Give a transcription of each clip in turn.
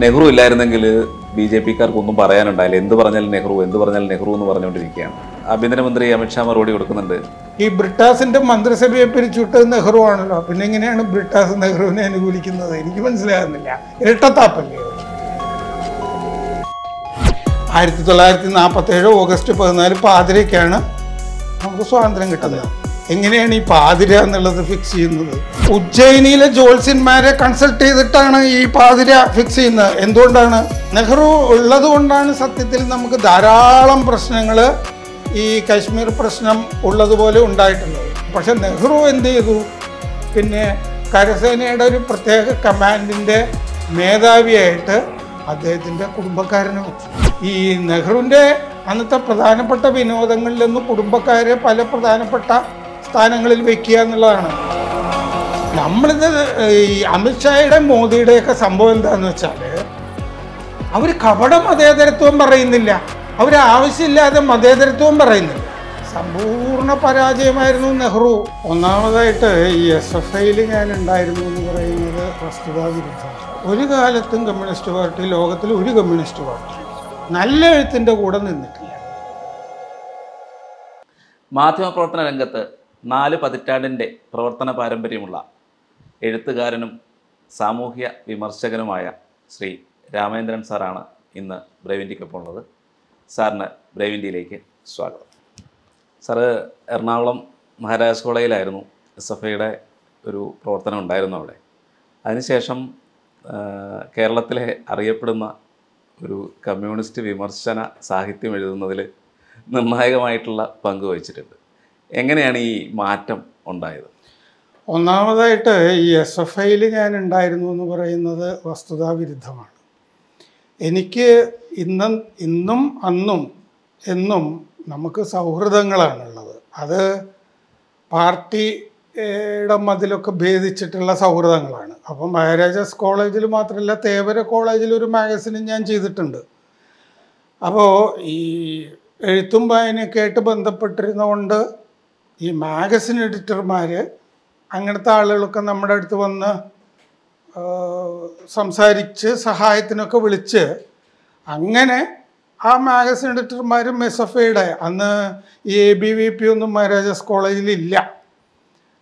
നെഹ്റു ഇല്ലായിരുന്നെങ്കിൽ B J പിക്കാർക്ക് ഒന്നും പറയാനുണ്ടായില്ല. എന്ത് പറഞ്ഞാലും നെഹ്റു എന്ത് പറഞ്ഞാലും നെഹ്റു എന്ന് പറഞ്ഞുകൊണ്ടിരിക്കുകയാണ്. ആഭ്യന്തരമന്ത്രി അമിത്ഷാ മറുപടി കൊടുക്കുന്നുണ്ട്. ഈ ബ്രിട്ടാസിന്റെ മന്ത്രിസഭയെ പിരിച്ചുവിട്ടത് നെഹ്റു ആണല്ലോ. പിന്നെ എങ്ങനെയാണ് ബ്രിട്ടാസ് നെഹ്റുവിനെ അനുകൂലിക്കുന്നത്? എനിക്ക് മനസ്സിലാകുന്നില്ല. ഇരട്ടത്താപ്പല്ലേ? ആയിരത്തി തൊള്ളായിരത്തി നാൽപ്പത്തി ഏഴ് ഓഗസ്റ്റ് പതിനാല് പാതിരയ്ക്കാണ് നമുക്ക് സ്വാതന്ത്ര്യം കിട്ടുന്നത്. എങ്ങനെയാണ് ഈ പാതിര എന്നുള്ളത് ഫിക്സ് ചെയ്യുന്നത്? ഉജ്ജയിനിയിലെ ജോത്സ്യന്മാരെ കൺസൾട്ട് ചെയ്തിട്ടാണ് ഈ പാതിര ഫിക്സ് ചെയ്യുന്നത്. എന്തുകൊണ്ടാണ്? നെഹ്റു ഉള്ളത് കൊണ്ടാണ് സത്യത്തിൽ നമുക്ക് ധാരാളം പ്രശ്നങ്ങൾ ഈ കാശ്മീർ പ്രശ്നം ഉള്ളതുപോലെ ഉണ്ടായിട്ടുള്ളത്. പക്ഷെ നെഹ്റു എന്ത് ചെയ്തു? പിന്നെ കരസേനയുടെ ഒരു പ്രത്യേക കമാൻഡിന്റെ മേധാവിയായിട്ട് അദ്ദേഹത്തിന്റെ കുടുംബക്കാരനെ വെച്ചു. ഈ നെഹ്റുവിന്റെ അന്നത്തെ പ്രധാനപ്പെട്ട വിനോദങ്ങളിലൊന്നും കുടുംബക്കാരെ പല പ്രധാനപ്പെട്ട സ്ഥാനങ്ങളിൽ വെക്കുക എന്നുള്ളതാണ്. നമ്മളിത് ഈ അമിത്ഷായുടെ മോദിയുടെയൊക്കെ സംഭവം എന്താണെന്ന് വെച്ചാൽ അവർ കപട മതേതരത്വം പറയുന്നില്ല. അവർ ആവശ്യമില്ലാതെ മതേതരത്വം പറയുന്നില്ല. സമ്പൂർണ പരാജയമായിരുന്നു നെഹ്റു. ഒന്നാമതായിട്ട് ഈ എസ് എഫ് ഐയിൽ ഞാൻ ഉണ്ടായിരുന്നു എന്ന് പറയുന്നത് വസ്തുതാവിരുദ്ധമാണ് ഒരു കാലത്തും കമ്മ്യൂണിസ്റ്റ് പാർട്ടി ലോകത്തിൽ ഒരു കമ്മ്യൂണിസ്റ്റ് പാർട്ടി നല്ല എഴുത്തിന്റെ കൂടെ നിന്നിട്ടില്ല. മാധ്യമപ്രവർത്തന രംഗത്ത് നാല് പതിറ്റാണ്ടിന്റെ പ്രവർത്തന പാരമ്പര്യമുള്ള എഴുത്തുകാരനും സാമൂഹ്യ വിമർശകനുമായ ശ്രീ രാമേന്ദ്രൻ സാറാണ് ഇന്ന് ബ്രേവിന്റിക്കൊപ്പം ഉള്ളത് സാറിന് ബ്രേവിന്റിയിലേക്ക് സ്വാഗതം. സാറ് എറണാകുളം മഹാരാജാസ് കോളേജിലായിരുന്നു എസ് എഫ് ഐയുടെ ഒരു പ്രവർത്തനം ഉണ്ടായിരുന്നു അവിടെ. അതിനുശേഷം കേരളത്തിലെ അറിയപ്പെടുന്ന ഒരു കമ്മ്യൂണിസ്റ്റ് വിമർശന സാഹിത്യം എഴുതുന്നതിൽ നിർണായകമായിട്ടുള്ള പങ്ക് വഹിച്ചിട്ടുണ്ട്. എങ്ങനെയാണ് ഈ മാറ്റം ഉണ്ടായത്? ഒന്നാമതായിട്ട് ഈ എസ് എഫ് ഐയിൽ ഞാൻ ഉണ്ടായിരുന്നു എന്ന് പറയുന്നത് വസ്തുതാവിരുദ്ധമാണ്. എനിക്ക് ഇന്ന് ഇന്നും അന്നും എന്നും നമുക്ക് സൗഹൃദങ്ങളാണുള്ളത്. അത് പാർട്ടിയുടെ മതിലൊക്കെ ഭേദിച്ചിട്ടുള്ള സൗഹൃദങ്ങളാണ്. അപ്പം മഹാരാജാസ് കോളേജിൽ മാത്രമല്ല തേവര കോളേജിൽ ഒരു മാഗസിനും ഞാൻ ചെയ്തിട്ടുണ്ട്. അപ്പോൾ ഈ എഴുത്തും വായനയൊക്കെ ആയിട്ട് ബന്ധപ്പെട്ടിരുന്നതുകൊണ്ട് ഈ മാഗസിൻ എഡിറ്റർമാർ അങ്ങനത്തെ ആളുകളൊക്കെ നമ്മുടെ അടുത്ത് വന്ന് സംസാരിച്ച് സഹായത്തിനൊക്കെ വിളിച്ച് അങ്ങനെ ആ മാഗസിൻ എഫ് ഐയുടെ അന്ന് ഈ എ ബി വി പി ഒന്നും മഹാരാജാസ് കോളേജിലില്ല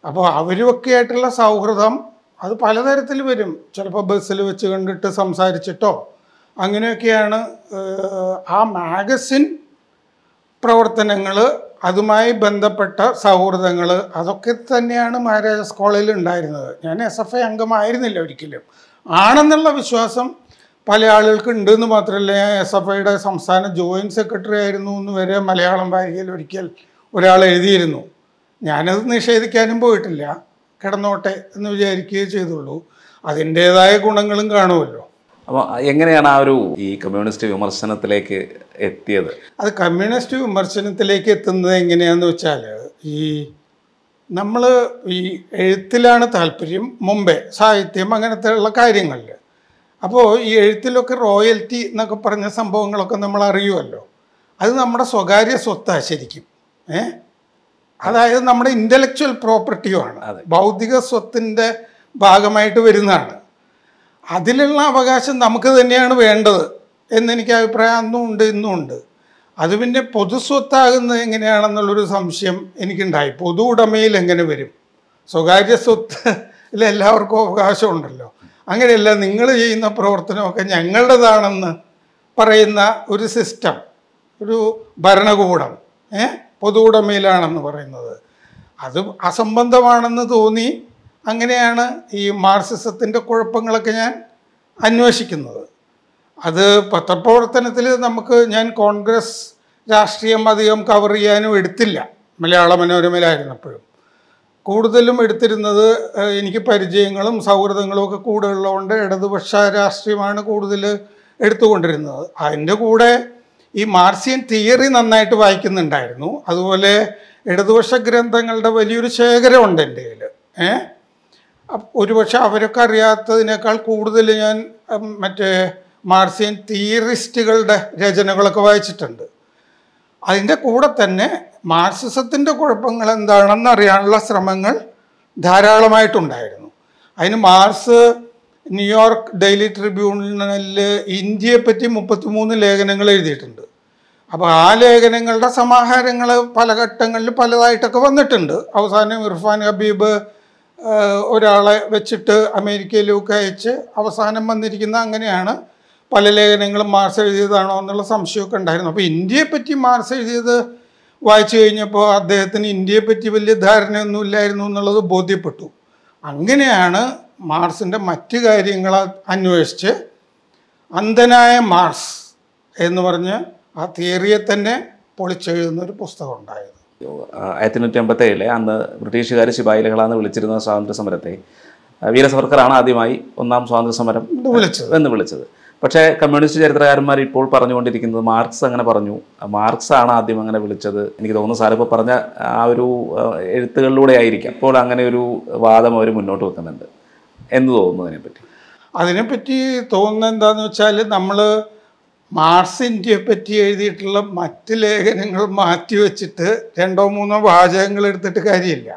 അപ്പോൾ അവരുമൊക്കെ ആയിട്ടുള്ള സൗഹൃദം അത് പലതരത്തിൽ വരും. ചിലപ്പോൾ ബസ്സിൽ വെച്ച് കണ്ടിട്ട് സംസാരിച്ചിട്ടോ അങ്ങനെയൊക്കെയാണ് ആ മാഗസിൻ പ്രവർത്തനങ്ങൾ അതുമായി ബന്ധപ്പെട്ട സൗഹൃദങ്ങൾ അതൊക്കെ തന്നെയാണ് മഹാരാജാസ് കോളേജിൽ ഉണ്ടായിരുന്നത്. ഞാൻ എസ് എഫ് ഐ അംഗമായിരുന്നില്ല ഒരിക്കലും. ആണെന്നുള്ള വിശ്വാസം പല ആളുകൾക്ക് ഉണ്ട് എന്ന് മാത്രമല്ല ഞാൻ എസ് എഫ് ഐയുടെ സംസ്ഥാന ജോയിന്റ് സെക്രട്ടറി ആയിരുന്നു എന്ന് വരെ മലയാളം വാരികയിൽ ഒരിക്കൽ ഒരാൾ എഴുതിയിരുന്നു. ഞാനത് നിഷേധിക്കാനും പോയിട്ടില്ല. കിടന്നോട്ടെ എന്ന് വിചാരിക്കുകയേ ചെയ്തുള്ളൂ. അതിന്റേതായ ഗുണങ്ങളും കാണുമല്ലോ. അപ്പോൾ എങ്ങനെയാണ് ആ ഒരു ഈ കമ്മ്യൂണിസ്റ്റ് വിമർശനത്തിലേക്ക് എത്തിയത്. അത് കമ്മ്യൂണിസ്റ്റ് വിമർശനത്തിലേക്ക് എത്തുന്നത് എങ്ങനെയാന്ന് വെച്ചാൽ ഈ നമ്മൾ ഈ എഴുത്തിലാണ് താല്പര്യം മുമ്പേ സാഹിത്യം അങ്ങനത്തെ ഉള്ള കാര്യങ്ങളിൽ അപ്പോൾ ഈ എഴുത്തിലൊക്കെ റോയൽറ്റി എന്നൊക്കെ പറഞ്ഞ സംഭവങ്ങളൊക്കെ നമ്മൾ അറിയുമല്ലോ അത് നമ്മുടെ സ്വകാര്യ സ്വത്താണ് ശരിക്കും. ഏ? അതായത് നമ്മുടെ ഇന്റലക്ച്വൽ പ്രോപ്പർട്ടിയുമാണ് അതെ. ബൗദ്ധിക സ്വത്തിന്റെ ഭാഗമായിട്ട് വരുന്നതാണ്. അതിലുള്ള അവകാശം നമുക്ക് തന്നെയാണ് വേണ്ടത്. എന്നെനിക്ക് അഭിപ്രായം അന്നും ഉണ്ട് ഇന്നും ഉണ്ട് അത് പിന്നെ പൊതുസ്വത്താകുന്നത് എങ്ങനെയാണെന്നുള്ളൊരു സംശയം എനിക്കുണ്ടായി. പൊതു ഉടമയിൽ എങ്ങനെ വരും? സ്വകാര്യ സ്വത്തിൽ എല്ലാവർക്കും അവകാശമുണ്ടല്ലോ. അങ്ങനെയല്ല നിങ്ങൾ ചെയ്യുന്ന പ്രവർത്തനമൊക്കെ ഞങ്ങളുടേതാണെന്ന് പറയുന്ന ഒരു സിസ്റ്റം ഒരു ഭരണകൂടം ഏ? പൊതു ഉടമയിലാണെന്ന് പറയുന്നത്. അത് അസംബന്ധമാണെന്ന് തോന്നി അങ്ങനെയാണ് ഈ മാർസിസത്തിന്റെ കുഴപ്പങ്ങളൊക്കെ ഞാൻ അന്വേഷിക്കുന്നത്. അത് പത്രപ്രവർത്തനത്തിൽ നമുക്ക് ഞാൻ കോൺഗ്രസ് രാഷ്ട്രീയം അധികം കവർ ചെയ്യാനും എടുത്തില്ല. മലയാള മനോരമയിലായിരുന്നപ്പോഴും. കൂടുതലും എടുത്തിരുന്നത് എനിക്ക് പരിചയങ്ങളും സൗഹൃദങ്ങളും ഒക്കെ കൂടെ കൂടുതലുള്ളതുകൊണ്ട് ഇടതുപക്ഷ രാഷ്ട്രീയമാണ് കൂടുതൽ എടുത്തുകൊണ്ടിരുന്നത്. അതിന്റെ കൂടെ ഈ മാർസിയൻ തിയറി നന്നായിട്ട് വായിക്കുന്നുണ്ടായിരുന്നു. അതുപോലെ ഇടതുപക്ഷ ഗ്രന്ഥങ്ങളുടെ വലിയൊരു ശേഖരമുണ്ട് എന്റെ കയ്യിൽ ഏഹ് ഒരുപക്ഷെ അവരൊക്കെ അറിയാത്തതിനേക്കാൾ കൂടുതൽ ഞാൻ മറ്റേ മാർസിയൻ തിയറിസ്റ്റുകളുടെ രചനകളൊക്കെ വായിച്ചിട്ടുണ്ട്. അതിന്റെ കൂടെ തന്നെ മാർസിസത്തിന്റെ കുഴപ്പങ്ങൾ എന്താണെന്ന് അറിയാനുള്ള ശ്രമങ്ങൾ ധാരാളമായിട്ടുണ്ടായിരുന്നു. അതിന് മാർസ് ന്യൂയോർക്ക് ഡെയിലി ട്രിബ്യൂണലിൽ ഇന്ത്യയെപ്പറ്റി മുപ്പത്തിമൂന്ന് ലേഖനങ്ങൾ എഴുതിയിട്ടുണ്ട്. അപ്പോൾ ആ ലേഖനങ്ങളുടെ സമാഹാരങ്ങൾ പല ഘട്ടങ്ങളിൽ പലതായിട്ടൊക്കെ വന്നിട്ടുണ്ട്. അവസാനം ഇർഫാൻ ഹബീബ് ഒരാളെ വെച്ചിട്ട് അമേരിക്കയിലൊക്കെ അയച്ച് അവസാനം വന്നിരിക്കുന്ന അങ്ങനെയാണ്. പല ലേഖനങ്ങളും മാർസ് എഴുതിയതാണോ എന്നുള്ള സംശയമൊക്കെ ഉണ്ടായിരുന്നു. അപ്പോൾ ഇന്ത്യയെ പറ്റി മാർസ് എഴുതിയത് വായിച്ചു കഴിഞ്ഞപ്പോൾ അദ്ദേഹത്തിന് ഇന്ത്യയെ പറ്റി വലിയ ധാരണയൊന്നുമില്ലായിരുന്നു എന്നുള്ളത് ബോധ്യപ്പെട്ടു. അങ്ങനെയാണ് മാർസിന്റെ മറ്റ് കാര്യങ്ങൾ അന്വേഷിച്ച് അന്ധനായ മാർസ് എന്ന് പറഞ്ഞ് ആ തിയറിയെ തന്നെ പൊളിച്ചെഴുതുന്ന ഒരു പുസ്തകം ഉണ്ടായത്. ആയിരത്തി എണ്ണൂറ്റി അമ്പത്തി ഏഴിലെ അന്ന് ബ്രിട്ടീഷുകാർ ശിപായിലകളാന്ന് വിളിച്ചിരുന്ന സ്വാതന്ത്ര്യ സമരത്തെ വീരസവർക്കറാണ് ആദ്യമായി ഒന്നാം സ്വാതന്ത്ര്യ സമരം വിളിച്ചത്. എന്ന് വിളിച്ചത്. പക്ഷേ കമ്മ്യൂണിസ്റ്റ് ചരിത്രകാരന്മാർ ഇപ്പോൾ പറഞ്ഞുകൊണ്ടിരിക്കുന്നത് മാർക്സ് അങ്ങനെ പറഞ്ഞു. മാർക്സ് ആണ് ആദ്യം അങ്ങനെ വിളിച്ചത്. എനിക്ക് തോന്നുന്നു സാറിപ്പോൾ പറഞ്ഞ ആ ഒരു എഴുത്തുകളിലൂടെ ആയിരിക്കാം. അപ്പോൾ അങ്ങനെ ഒരു വാദം അവർ മുന്നോട്ട് വെക്കുന്നുണ്ട്. എന്ന് തോന്നുന്നു അതിനെപ്പറ്റി? അതിനെപ്പറ്റി തോന്നുന്നത് എന്താണെന്ന് വെച്ചാൽ നമ്മൾ മാർസ് ഇന്ത്യയെ പറ്റി എഴുതിയിട്ടുള്ള മറ്റ് ലേഖനങ്ങൾ മാറ്റി വെച്ചിട്ട് രണ്ടോ മൂന്നോ വാചകങ്ങൾ എടുത്തിട്ട് കാര്യമില്ല.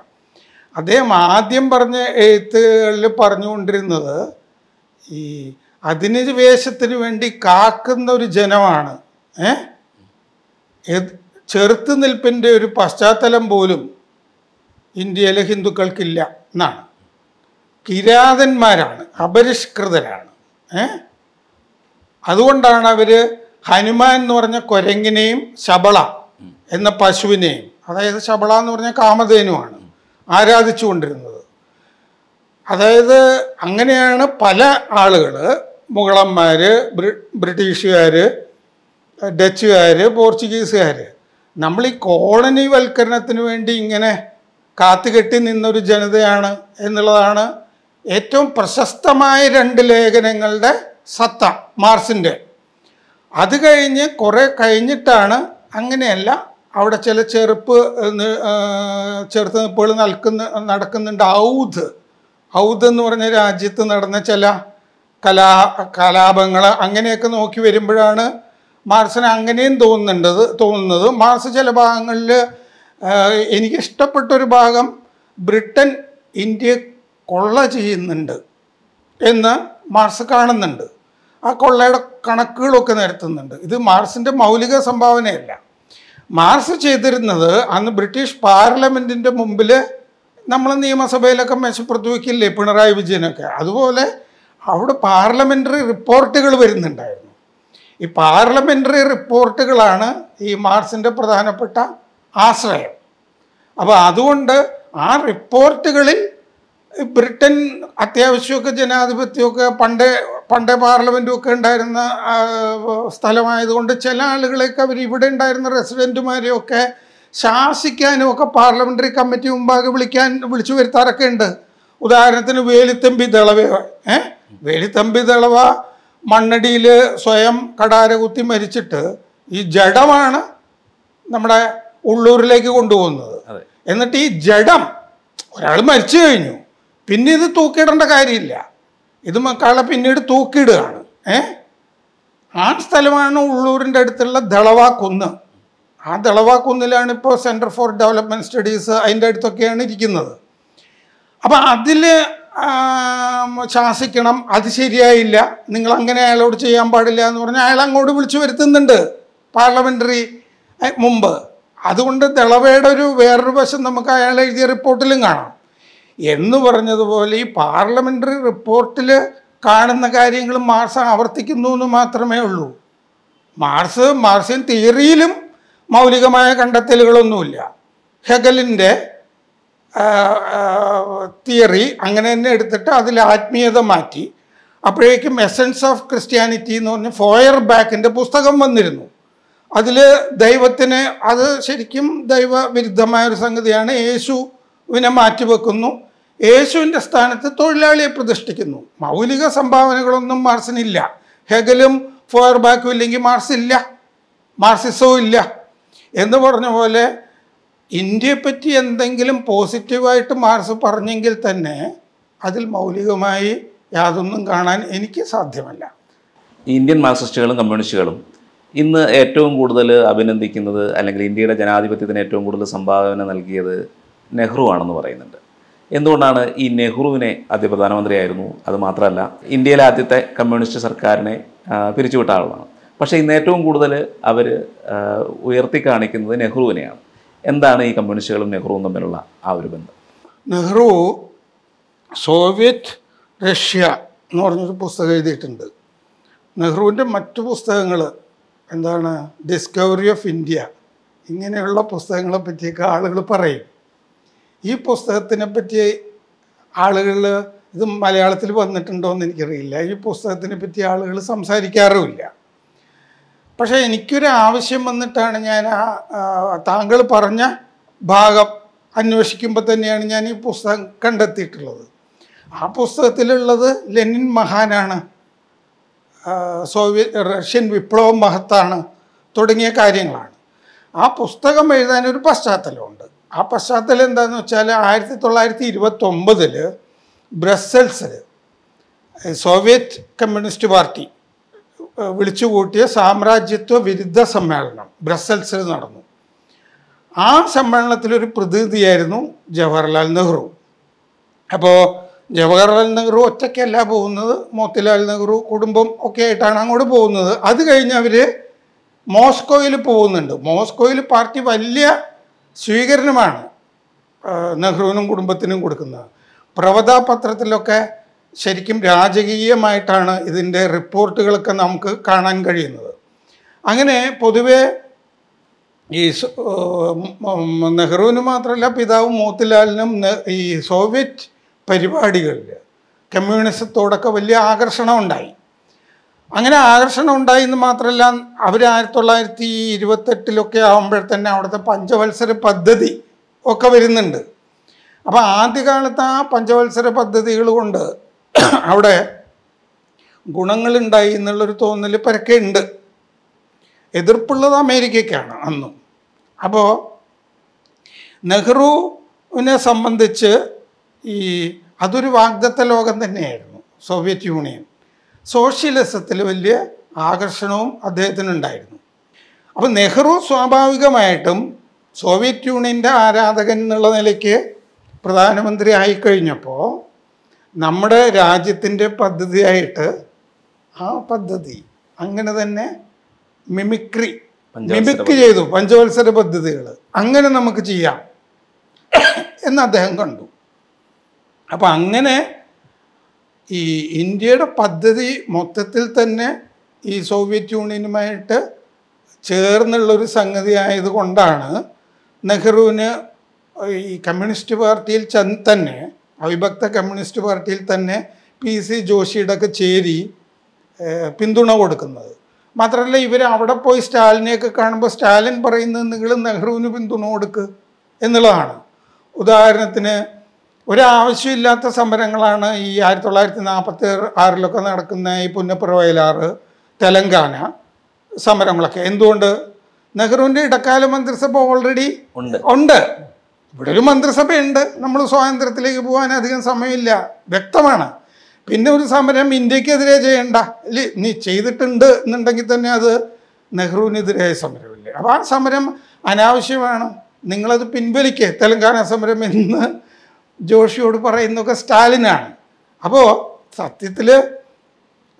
അദ്ദേഹം ആദ്യം പറഞ്ഞ എഴുത്തുകളിൽ പറഞ്ഞുകൊണ്ടിരുന്നത് ഈ അധിനിവേശത്തിന് വേണ്ടി കാക്കുന്ന ഒരു ജനമാണ്. ഏ? ചെറുത്ത് നിൽപ്പിന്റെ ഒരു പശ്ചാത്തലം പോലും ഇന്ത്യയിലെ ഹിന്ദുക്കൾക്കില്ല എന്നാണ്. കിരാതന്മാരാണ് അപരിഷ്കൃതരാണ്. ഏ? അതുകൊണ്ടാണ് അവർ ഹനുമാൻ എന്ന് പറഞ്ഞ കുരങ്ങിനെയും ശബള എന്ന പശുവിനെയും അതായത് ശബള എന്ന് പറഞ്ഞ കാമധേനുവാണ് ആരാധിച്ചു കൊണ്ടിരുന്നത് അതായത് അങ്ങനെയാണ് പല ആളുകൾ മുഗളന്മാർ ബ്രിട്ടീഷുകാർ ഡച്ചുകാർ പോർച്ചുഗീസുകാർ നമ്മൾ ഈ കോളനി വൽക്കരണത്തിന് വേണ്ടി ഇങ്ങനെ കാത്തുകെട്ടി നിന്നൊരു ജനതയാണ് എന്നുള്ളതാണ് ഏറ്റവും പ്രശസ്തമായ രണ്ട് ലേഖനങ്ങളുടെ സത്ത മാർസിന്റെ. അത് കഴിഞ്ഞ് കുറേ കഴിഞ്ഞിട്ടാണ് അങ്ങനെയല്ല അവിടെ ചില ചെറുപ്പ് ചെറുത്ത് നിൽപ്പുകൾ നൽകുന്ന നടക്കുന്നുണ്ട്. ഔദ്. ഔദ് എന്ന് പറഞ്ഞ രാജ്യത്ത് നടന്ന ചില കലാ കലാപങ്ങൾ അങ്ങനെയൊക്കെ നോക്കി വരുമ്പോഴാണ് മാർസിന് അങ്ങനെയും തോന്നുന്നുണ്ടത് തോന്നുന്നത്. മാർസ് ചില ഭാഗങ്ങളിൽ എനിക്കിഷ്ടപ്പെട്ടൊരു ഭാഗം ബ്രിട്ടൻ ഇന്ത്യ കൊള്ള ചെയ്യുന്നുണ്ട് എന്ന് മാർസ് കാണുന്നുണ്ട്. ആ കൊള്ളയുടെ കണക്കുകളൊക്കെ നിരത്തുന്നുണ്ട്. ഇത് മാർസിന്റെ മൗലിക സംഭാവനയല്ല. മാർസ് ചെയ്തിരുന്നത് അന്ന് ബ്രിട്ടീഷ് പാർലമെന്റിന്റെ മുമ്പിൽ നമ്മൾ നിയമസഭയിലൊക്കെ മെച്ചപ്പെടുത്തി വയ്ക്കില്ലേ പിണറായി വിജയനൊക്കെ. അതുപോലെ അവിടെ പാർലമെന്ററി റിപ്പോർട്ടുകൾ വരുന്നുണ്ടായിരുന്നു. ഈ പാർലമെന്ററി റിപ്പോർട്ടുകളാണ് ഈ മാർസിന്റെ പ്രധാനപ്പെട്ട ആശ്രയം. അപ്പോൾ അതുകൊണ്ട് ആ റിപ്പോർട്ടുകളിൽ ബ്രിട്ടൻ അത്യാവശ്യമൊക്കെ ജനാധിപത്യമൊക്കെ പണ്ടേ പണ്ടേ പാർലമെന്റും ഒക്കെ ഉണ്ടായിരുന്ന സ്ഥലമായതുകൊണ്ട് ചില ആളുകളെയൊക്കെ അവർ ഇവിടെ ഉണ്ടായിരുന്ന റെസിഡന്റുമാരെയൊക്കെ ശാസിക്കാനും ഒക്കെ പാർലമെന്ററി കമ്മിറ്റി മുമ്പാകെ വിളിക്കാൻ വിളിച്ചു വരുത്താറൊക്കെ ഉണ്ട്. ഉദാഹരണത്തിന് വേലിത്തമ്പി ദളവ ഏ? വേലിത്തമ്പി തെളവ മണ്ണടിയിൽ സ്വയം കടാര കുത്തി മരിച്ചിട്ട് ഈ ജഡമാണ് നമ്മുടെ ഉള്ളൂരിലേക്ക് കൊണ്ടുപോകുന്നത്. എന്നിട്ട് ഈ ജഡം ഒരാൾ മരിച്ചു കഴിഞ്ഞു. പിന്നെ ഇത് തൂക്കിയിടേണ്ട കാര്യമില്ല. ഇത് മക്കളെ പിന്നീട് തൂക്കിയിടുകയാണ്. ഏ? ആ സ്ഥലമാണ് ഉള്ളൂരിന്റെ അടുത്തുള്ള ദളവാ കുന്ന് ആ ദളവാ കുന്നിലാണ് ഇപ്പോൾ സെന്റർ ഫോർ ഡെവലപ്മെന്റ് സ്റ്റഡീസ് അതിന്റെ അടുത്തൊക്കെയാണ് ഇരിക്കുന്നത്. അപ്പം അതിൽ ശാസിക്കണം. അത് ശരിയായില്ല. നിങ്ങൾ അങ്ങനെ അയാളോട് ചെയ്യാൻ പാടില്ല എന്ന് പറഞ്ഞാൽ അയാൾ അങ്ങോട്ട് വിളിച്ചു വരുത്തുന്നുണ്ട് പാർലമെന്ററി മുമ്പ്. അതുകൊണ്ട് ദളവയുടെ ഒരു വേറൊരു വശം നമുക്ക് അയാൾ എഴുതിയ റിപ്പോർട്ടിലും കാണാം. എന്ന് പറഞ്ഞതുപോലെ ഈ പാർലമെന്ററി റിപ്പോർട്ടിൽ കാണുന്ന കാര്യങ്ങൾ മാർസ് ആവർത്തിക്കുന്നു എന്ന് മാത്രമേ ഉള്ളൂ. മാർസ് മാർസിൻ തിയറിയിലും മൗലികമായ കണ്ടെത്തലുകളൊന്നുമില്ല. ഹെഗലിന്റെ തിയറി അങ്ങനെ തന്നെ എടുത്തിട്ട് അതിൽ ആത്മീയത മാറ്റി. അപ്പോഴേക്കും എസൻസ് ഓഫ് ക്രിസ്ത്യാനിറ്റി എന്ന് പറഞ്ഞ് ഫോയർ ബാക്കിന്റെ പുസ്തകം വന്നിരുന്നു. അതിൽ ദൈവത്തിന് അത് ശരിക്കും ദൈവവിരുദ്ധമായ ഒരു സംഗതിയാണ്. യേശുവിനെ മാറ്റിവെക്കുന്നു. യേശുവിന്റെ സ്ഥാനത്ത് തൊഴിലാളിയെ പ്രതിഷ്ഠിക്കുന്നു. മൗലിക സംഭാവനകളൊന്നും മാർസിനില്ല ഹെഗലും ഫോയർ ബാക്കും ഇല്ലെങ്കിൽ മാർസില്ല. മാർസിസവും ഇല്ല. എന്ന് പറഞ്ഞ പോലെ ഇന്ത്യയെപ്പറ്റി എന്തെങ്കിലും പോസിറ്റീവായിട്ട് മാർസ് പറഞ്ഞെങ്കിൽ തന്നെ അതിൽ മൗലികമായി യാതൊന്നും കാണാൻ എനിക്ക് സാധ്യമല്ല. ഇന്ത്യൻ മാർക്സിസ്റ്റുകളും കമ്മ്യൂണിസ്റ്റുകളും ഇന്ന് ഏറ്റവും കൂടുതൽ അഭിനന്ദിക്കുന്നത് അല്ലെങ്കിൽ ഇന്ത്യയുടെ ജനാധിപത്യത്തിന് ഏറ്റവും കൂടുതൽ സംഭാവന നൽകിയത് നെഹ്റു ആണെന്ന് പറയുന്നുണ്ട്. എന്തുകൊണ്ടാണ് ഈ നെഹ്റുവിനെ ആദ്യ പ്രധാനമന്ത്രിയായിരുന്നു അത് മാത്രമല്ല ഇന്ത്യയിലെ ആദ്യത്തെ കമ്മ്യൂണിസ്റ്റ് സർക്കാരിനെ പിരിച്ചുവിട്ട ആളാണ്. പക്ഷേ ഇന്ന് ഏറ്റവും കൂടുതൽ അവർ ഉയർത്തി കാണിക്കുന്നത് നെഹ്റുവിനെയാണ്. എന്താണ് ഈ കമ്മ്യൂണിസ്റ്റുകളും നെഹ്റുവും തമ്മിലുള്ള ആ ഒരു ബന്ധം? നെഹ്റു സോവിയറ്റ് റഷ്യ എന്ന് പറഞ്ഞൊരു പുസ്തകം എഴുതിയിട്ടുണ്ട്. നെഹ്റുവിന്റെ മറ്റു പുസ്തകങ്ങൾ എന്താണ്? ഡിസ്കവറി ഓഫ് ഇന്ത്യ ഇങ്ങനെയുള്ള പുസ്തകങ്ങളെ പറ്റിയൊക്കെ ആളുകൾ പറയും. ഈ പുസ്തകത്തിനെ പറ്റി ആളുകൾ ഇത് മലയാളത്തിൽ വന്നിട്ടുണ്ടോ എന്ന് എനിക്കറിയില്ല. ഈ പുസ്തകത്തിനെ പറ്റി ആളുകൾ സംസാരിക്കാറുമില്ല. പക്ഷേ എനിക്കൊരു ആവശ്യം വന്നിട്ടാണ് ഞാൻ ആ താങ്കൾ പറഞ്ഞ ഭാഗം അന്വേഷിക്കുമ്പോൾ തന്നെയാണ് ഞാൻ ഈ പുസ്തകം കണ്ടെത്തിയിട്ടുള്ളത്. ആ പുസ്തകത്തിലുള്ളത് ലെനിൻ മഹാനാണ്. സോവിയറ്റ് റഷ്യൻ വിപ്ലവം മഹത്താണ് തുടങ്ങിയ കാര്യങ്ങളാണ്. ആ പുസ്തകം എഴുതാനൊരു പശ്ചാത്തലമുണ്ട്. ആ പശ്ചാത്തലം എന്താണെന്ന് വെച്ചാൽ ആയിരത്തി തൊള്ളായിരത്തി ഇരുപത്തൊമ്പതിൽ ബ്രസൽസിൽ സോവിയറ്റ് കമ്മ്യൂണിസ്റ്റ് പാർട്ടി വിളിച്ചുകൂട്ടിയ സാമ്രാജ്യത്വ വിരുദ്ധ സമ്മേളനം. ബ്രസൽസിൽ നടന്നു. ആ സമ്മേളനത്തിലൊരു പ്രതിനിധിയായിരുന്നു ജവഹർലാൽ നെഹ്റു. അപ്പോൾ ജവഹർലാൽ നെഹ്റു ഒറ്റയ്ക്കല്ല പോകുന്നത് മോത്തിലാൽ നെഹ്റു കുടുംബം ഒക്കെ ആയിട്ടാണ് അങ്ങോട്ട് പോകുന്നത്. അത് കഴിഞ്ഞ് അവർ മോസ്കോയിൽ പോകുന്നുണ്ട്. മോസ്കോയിൽ പാർട്ടി വലിയ സ്വീകരണമാണ് നെഹ്റുവിനും കുടുംബത്തിനും കൊടുക്കുന്നത്. പ്രവത പത്രത്തിലൊക്കെ ശരിക്കും രാജകീയമായിട്ടാണ് ഇതിന്റെ റിപ്പോർട്ടുകളൊക്കെ നമുക്ക് കാണാൻ കഴിയുന്നത്. അങ്ങനെ പൊതുവേ ഈ നെഹ്റുവിന് മാത്രമല്ല പിതാവ് മോത്തിലാലിനും ഈ സോവിയറ്റ് പരിപാടികളിൽ കമ്മ്യൂണിസത്തോടൊക്കെ വലിയ ആകർഷണം ഉണ്ടായി. അങ്ങനെ ആകർഷണം ഉണ്ടായി എന്ന് മാത്രമല്ല അവർ ആയിരത്തി തൊള്ളായിരത്തി ഇരുപത്തെട്ടിലൊക്കെ ആകുമ്പോഴത്തന്നെ അവിടുത്തെ പഞ്ചവത്സര പദ്ധതി ഒക്കെ വരുന്നുണ്ട്. അപ്പോൾ ആദ്യകാലത്ത് ആ പഞ്ചവത്സര പദ്ധതികൾ കൊണ്ട് അവിടെ ഗുണങ്ങളുണ്ടായി എന്നുള്ളൊരു തോന്നൽ പരക്കെ ഉണ്ട് എതിർപ്പുള്ളത് അമേരിക്കയ്ക്കാണ് അന്നും. അപ്പോൾ നെഹ്റുവിനെ സംബന്ധിച്ച് ഈ അതൊരു വാഗ്ദത്ത ലോകം തന്നെയായിരുന്നു സോവിയറ്റ് യൂണിയൻ. സോഷ്യലിസത്തിൽ വലിയ ആകർഷണവും അദ്ദേഹത്തിനുണ്ടായിരുന്നു. അപ്പോൾ നെഹ്റു സ്വാഭാവികമായിട്ടും സോവിയറ്റ് യൂണിയന്റെ ആരാധകൻ എന്നുള്ള നിലയ്ക്ക് പ്രധാനമന്ത്രി ആയിക്കഴിഞ്ഞപ്പോൾ നമ്മുടെ രാജ്യത്തിന്റെ പദ്ധതിയായിട്ട് ആ പദ്ധതി അങ്ങനെ തന്നെ മിമിക്രി മിമിക്രി ചെയ്തു പഞ്ചവത്സര പദ്ധതികൾ. അങ്ങനെ നമുക്ക് ചെയ്യാം. എന്ന് അദ്ദേഹം കണ്ടു. അപ്പം അങ്ങനെ ഈ ഇന്ത്യയുടെ പദ്ധതി മൊത്തത്തിൽ തന്നെ ഈ സോവിയറ്റ് യൂണിയനുമായിട്ട് ചേർന്നുള്ളൊരു സംഗതി ആയതുകൊണ്ടാണ് നെഹ്റുവിന് ഈ കമ്മ്യൂണിസ്റ്റ് പാർട്ടിയിൽ ചെന്ന് തന്നെ അവിഭക്ത കമ്മ്യൂണിസ്റ്റ് പാർട്ടിയിൽ തന്നെ പി സി ജോഷിയുടെ ഒക്കെ ചേരി പിന്തുണ കൊടുക്കുന്നത്. മാത്രമല്ല ഇവർ അവിടെ പോയി സ്റ്റാലിനെയൊക്കെ കാണുമ്പോൾ സ്റ്റാലിൻ പറയുന്നത് നിങ്ങൾ നെഹ്റുവിന് പിന്തുണ കൊടുക്ക് എന്നുള്ളതാണ്. ഉദാഹരണത്തിന് ഒരാവശ്യമില്ലാത്ത സമരങ്ങളാണ് ഈ ആയിരത്തി തൊള്ളായിരത്തി നാൽപ്പത്തി ആറിലൊക്കെ നടക്കുന്ന ഈ പുന്നപ്പുറ വയലാറ് തെലങ്കാന സമരങ്ങളൊക്കെ. എന്തുകൊണ്ട്? നെഹ്റുവിന്റെ ഇടക്കാല മന്ത്രിസഭ ഓൾറെഡി ഉണ്ട്. ഉണ്ട്. ഇവിടെ ഒരു മന്ത്രിസഭയുണ്ട്. നമ്മൾ സ്വാതന്ത്ര്യത്തിലേക്ക് പോകാൻ അധികം സമയമില്ല. വ്യക്തമാണ്. പിന്നെ ഒരു സമരം ഇന്ത്യക്കെതിരെ ചെയ്യണ്ട. ഇല്ലേ നീ ചെയ്തിട്ടുണ്ട് എന്നുണ്ടെങ്കിൽ തന്നെ അത് നെഹ്റുവിനെതിരായ സമരമില്ലേ? അപ്പോൾ ആ സമരം അനാവശ്യമാണ്. നിങ്ങളത് പിൻവലിക്കേ. തെലങ്കാന സമരം എന്ന് ജോഷിയോട് പറയുന്നൊക്കെ സ്റ്റാലിനാണ്. അപ്പോൾ സത്യത്തിൽ